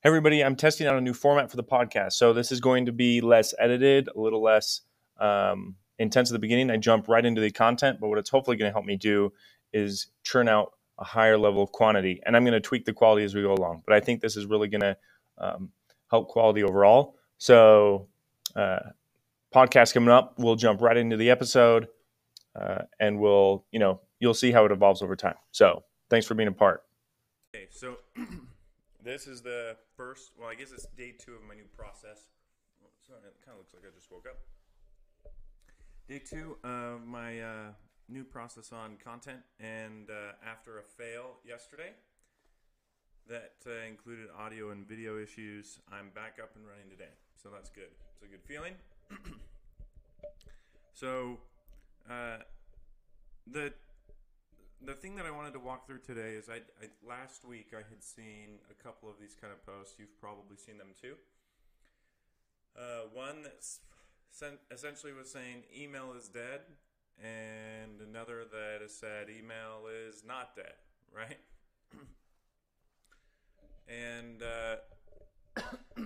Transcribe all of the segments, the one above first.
Hey everybody, I'm testing out a new format for the podcast. So this is going to be less edited, a little less um, intense at the beginning. I jump right into the content, but what it's hopefully going to help me do is churn out a higher level of quantity. And I'm going to tweak the quality as we go along. But I think this is really going to um, help quality overall. So uh, podcast coming up, we'll jump right into the episode, uh, and we'll you know you'll see how it evolves over time. So thanks for being a part. Okay, so this is the first. Well, I guess it's day two of my new process. So it kind of looks like I just woke up. Day two of my uh, new process on content, and uh, after a fail yesterday that uh, included audio and video issues, I'm back up and running today. So that's good. It's a good feeling. so uh, the the thing that I wanted to walk through today is I, I, last week I had seen a couple of these kind of posts. You've probably seen them too. Uh, one that essentially was saying email is dead, and another that said email is not dead, right? and uh,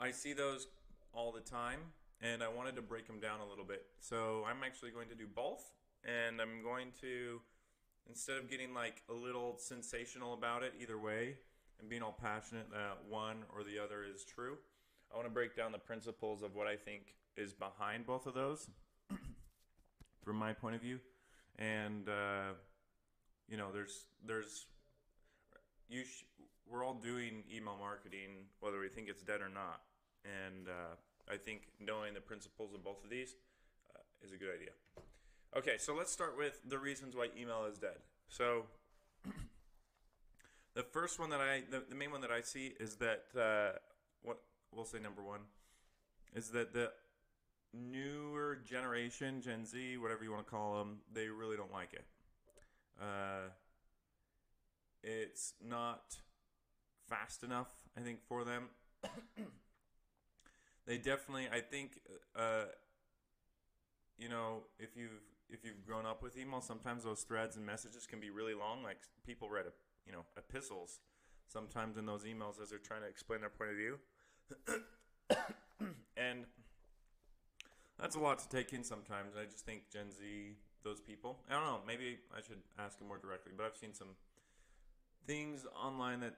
I see those all the time and I wanted to break them down a little bit. So I'm actually going to do both, and I'm going to instead of getting like a little sensational about it either way and being all passionate that one or the other is true, I want to break down the principles of what I think is behind both of those from my point of view, and uh, you know, there's there's you sh- we're all doing email marketing whether we think it's dead or not, and uh, I think knowing the principles of both of these uh, is a good idea. Okay, so let's start with the reasons why email is dead. So the first one that I, the, the, main one that I see is that uh, what we'll say number one is that the newer generation, Gen Z, whatever you want to call them, they really don't like it. Uh, it's not fast enough, I think, for them. They definitely. I think, uh, you know, if you've if you've grown up with email, sometimes those threads and messages can be really long. Like people read, you know, epistles sometimes in those emails as they're trying to explain their point of view, and that's a lot to take in sometimes. I just think Gen Z, those people. I don't know. Maybe I should ask them more directly, but I've seen some things online that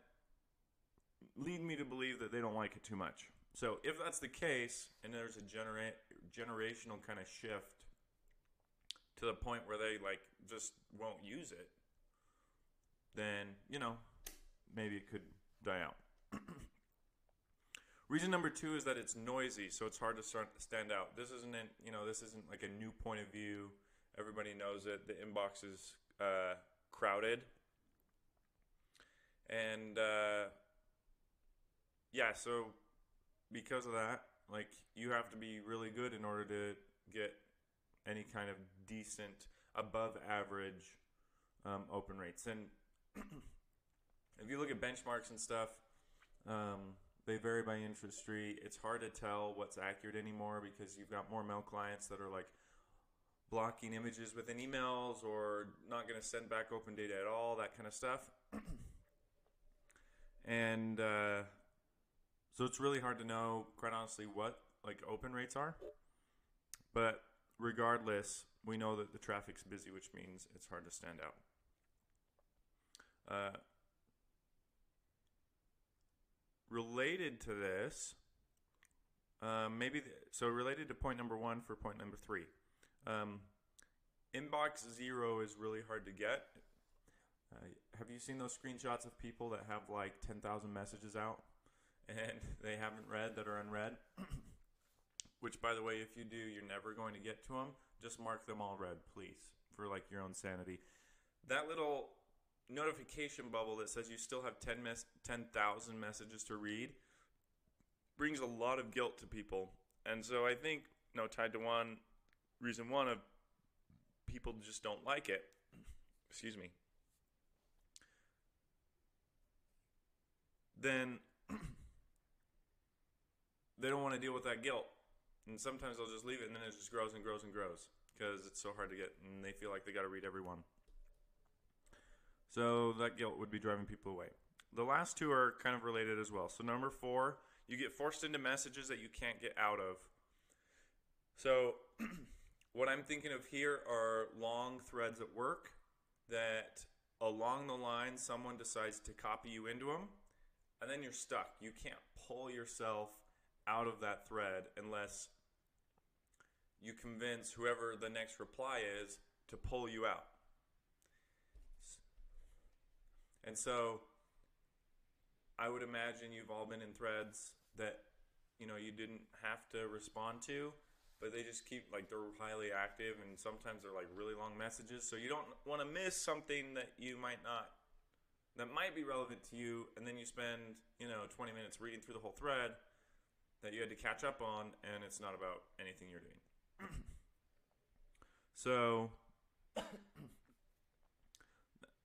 lead me to believe that they don't like it too much. So if that's the case, and there's a genera- generational kind of shift to the point where they like just won't use it, then you know maybe it could die out. Reason number two is that it's noisy, so it's hard to start, stand out. This isn't, an, you know, this isn't like a new point of view. Everybody knows it. The inbox is uh, crowded, and uh, yeah, so because of that, like you have to be really good in order to get any kind of decent, above average um, open rates. And if you look at benchmarks and stuff, um, they vary by industry. It's hard to tell what's accurate anymore because you've got more mail clients that are like blocking images within emails or not going to send back open data at all, that kind of stuff. and uh, so it's really hard to know, quite honestly, what like open rates are. But regardless, we know that the traffic's busy, which means it's hard to stand out. Uh, related to this, um, maybe the, so related to point number one for point number three. Um, inbox zero is really hard to get. Uh, have you seen those screenshots of people that have like 10,000 messages out? And they haven't read that are unread. Which, by the way, if you do, you're never going to get to them. Just mark them all read, please, for like your own sanity. That little notification bubble that says you still have 10 mes- 10,000 messages to read brings a lot of guilt to people. And so I think, you know, tied to one reason one of people just don't like it. Excuse me. Then they don't want to deal with that guilt. And sometimes they'll just leave it and then it just grows and grows and grows because it's so hard to get and they feel like they got to read every one. So that guilt would be driving people away. The last two are kind of related as well. So number four, you get forced into messages that you can't get out of. So what I'm thinking of here are long threads at work that along the line someone decides to copy you into them and then you're stuck. You can't pull yourself out of that thread unless you convince whoever the next reply is to pull you out. And so I would imagine you've all been in threads that you know you didn't have to respond to, but they just keep like they're highly active and sometimes they're like really long messages. So you don't want to miss something that you might not that might be relevant to you and then you spend, you know, 20 minutes reading through the whole thread that you had to catch up on and it's not about anything you're doing. so uh,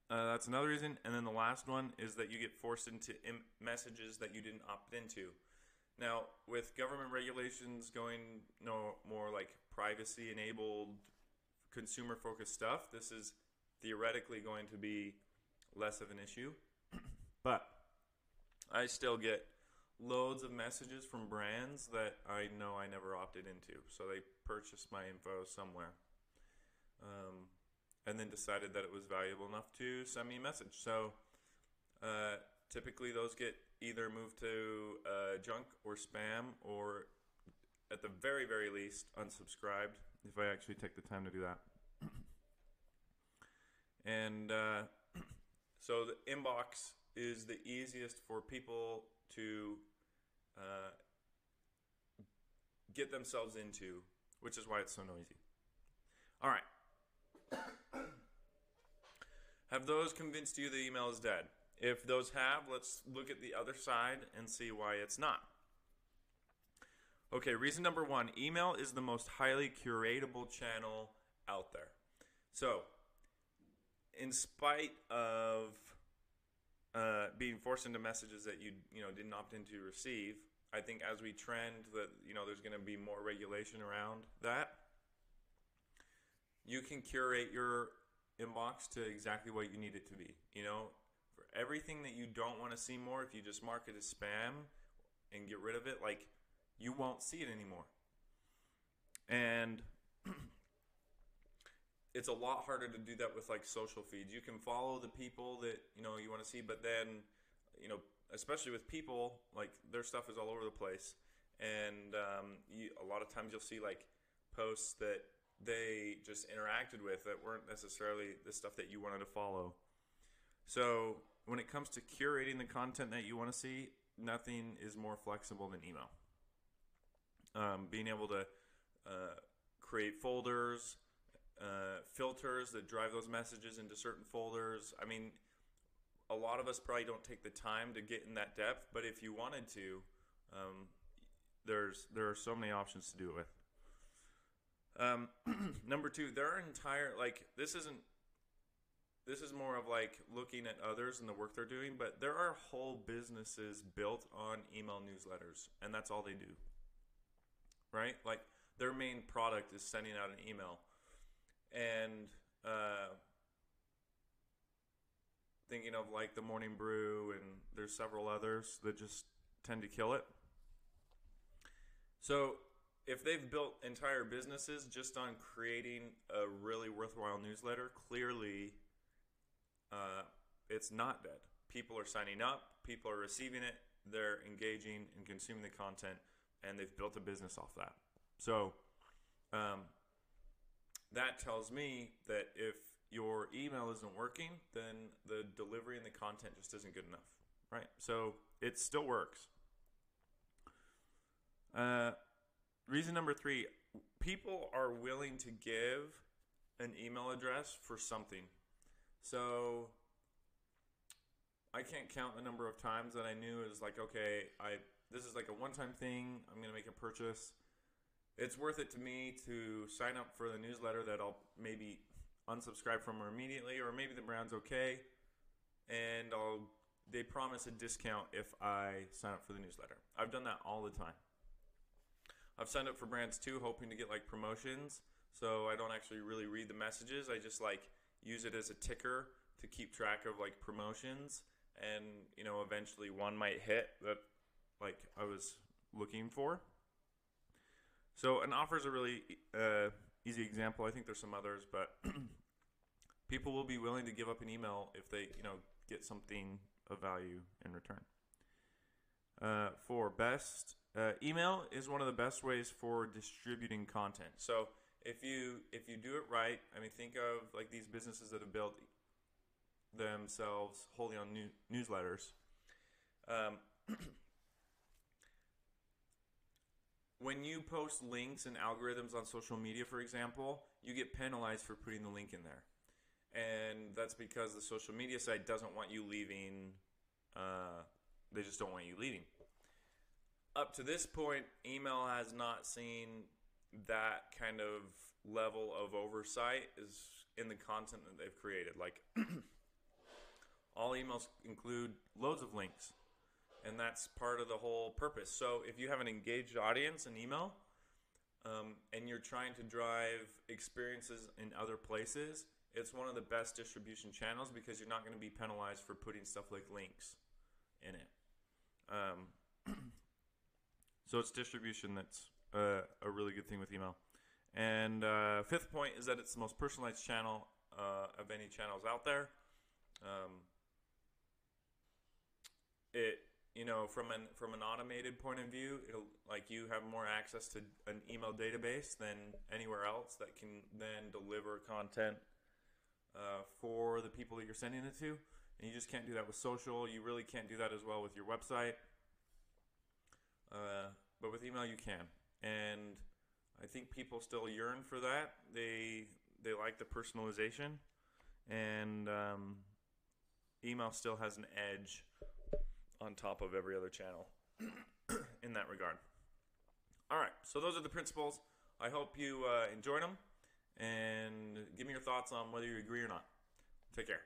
that's another reason. And then the last one is that you get forced into Im- messages that you didn't opt into. Now, with government regulations going no more like privacy enabled, consumer focused stuff, this is theoretically going to be less of an issue. but I still get loads of messages from brands that I know I never opted into. So they purchased my info somewhere. Um, and then decided that it was valuable enough to send me a message. So uh, typically those get either moved to uh, junk or spam or at the very, very least unsubscribed if I actually take the time to do that. and uh, so the inbox is the easiest for people to uh, get themselves into, which is why it's so noisy. All right. have those convinced you the email is dead? If those have, let's look at the other side and see why it's not. Okay, reason number one email is the most highly curatable channel out there. So, in spite of uh, being forced into messages that you you know didn't opt in to receive, I think as we trend that you know there's going to be more regulation around that. You can curate your inbox to exactly what you need it to be. You know, for everything that you don't want to see more, if you just mark it as spam and get rid of it, like you won't see it anymore. And it's a lot harder to do that with like social feeds. You can follow the people that you know you want to see, but then you know, especially with people, like their stuff is all over the place, and um, you, a lot of times you'll see like posts that they just interacted with that weren't necessarily the stuff that you wanted to follow. So when it comes to curating the content that you want to see, nothing is more flexible than email. Um, being able to uh, create folders, uh, filters that drive those messages into certain folders. I mean, a lot of us probably don't take the time to get in that depth, but if you wanted to, um, there's there are so many options to do it with. Um, number two, there are entire like this isn't this is more of like looking at others and the work they're doing, but there are whole businesses built on email newsletters, and that's all they do. Right? Like their main product is sending out an email, and uh, thinking of like the Morning Brew, and there's several others that just tend to kill it. So if they've built entire businesses just on creating a really worthwhile newsletter, clearly uh, it's not dead. People are signing up, people are receiving it, they're engaging and consuming the content, and they've built a business off that. So um, that tells me that if your email isn't working, then the delivery and the content just isn't good enough, right? So it still works. Uh, reason number three people are willing to give an email address for something. So I can't count the number of times that I knew it was like, okay, I this is like a one-time thing. I'm gonna make a purchase. It's worth it to me to sign up for the newsletter that I'll maybe unsubscribe from immediately, or maybe the brand's okay, and I'll they promise a discount if I sign up for the newsletter. I've done that all the time. I've signed up for brands too, hoping to get like promotions. So I don't actually really read the messages. I just like use it as a ticker to keep track of like promotions, and you know, eventually one might hit that like I was looking for. So an offer is a really uh, easy example. I think there's some others, but people will be willing to give up an email if they, you know, get something of value in return. Uh, four best, uh, email is one of the best ways for distributing content. So if you if you do it right, I mean, think of like these businesses that have built themselves wholly on new, newsletters. Um, when you post links and algorithms on social media, for example, you get penalized for putting the link in there. And that's because the social media site doesn't want you leaving, uh, they just don't want you leaving. Up to this point, email has not seen that kind of level of oversight is in the content that they've created. Like, all emails include loads of links and that's part of the whole purpose. So if you have an engaged audience in email, um, and you're trying to drive experiences in other places, it's one of the best distribution channels because you're not going to be penalized for putting stuff like links in it. Um, so it's distribution that's uh, a really good thing with email. And uh, fifth point is that it's the most personalized channel uh, of any channels out there. Um, it you know, from an from an automated point of view, it'll like you have more access to an email database than anywhere else that can then deliver content uh, for the people that you're sending it to. And you just can't do that with social. You really can't do that as well with your website. Uh, but with email, you can. And I think people still yearn for that. They they like the personalization, and um, email still has an edge on top of every other channel in that regard. All right, so those are the principles. I hope you uh, enjoyed them and give me your thoughts on whether you agree or not. Take care.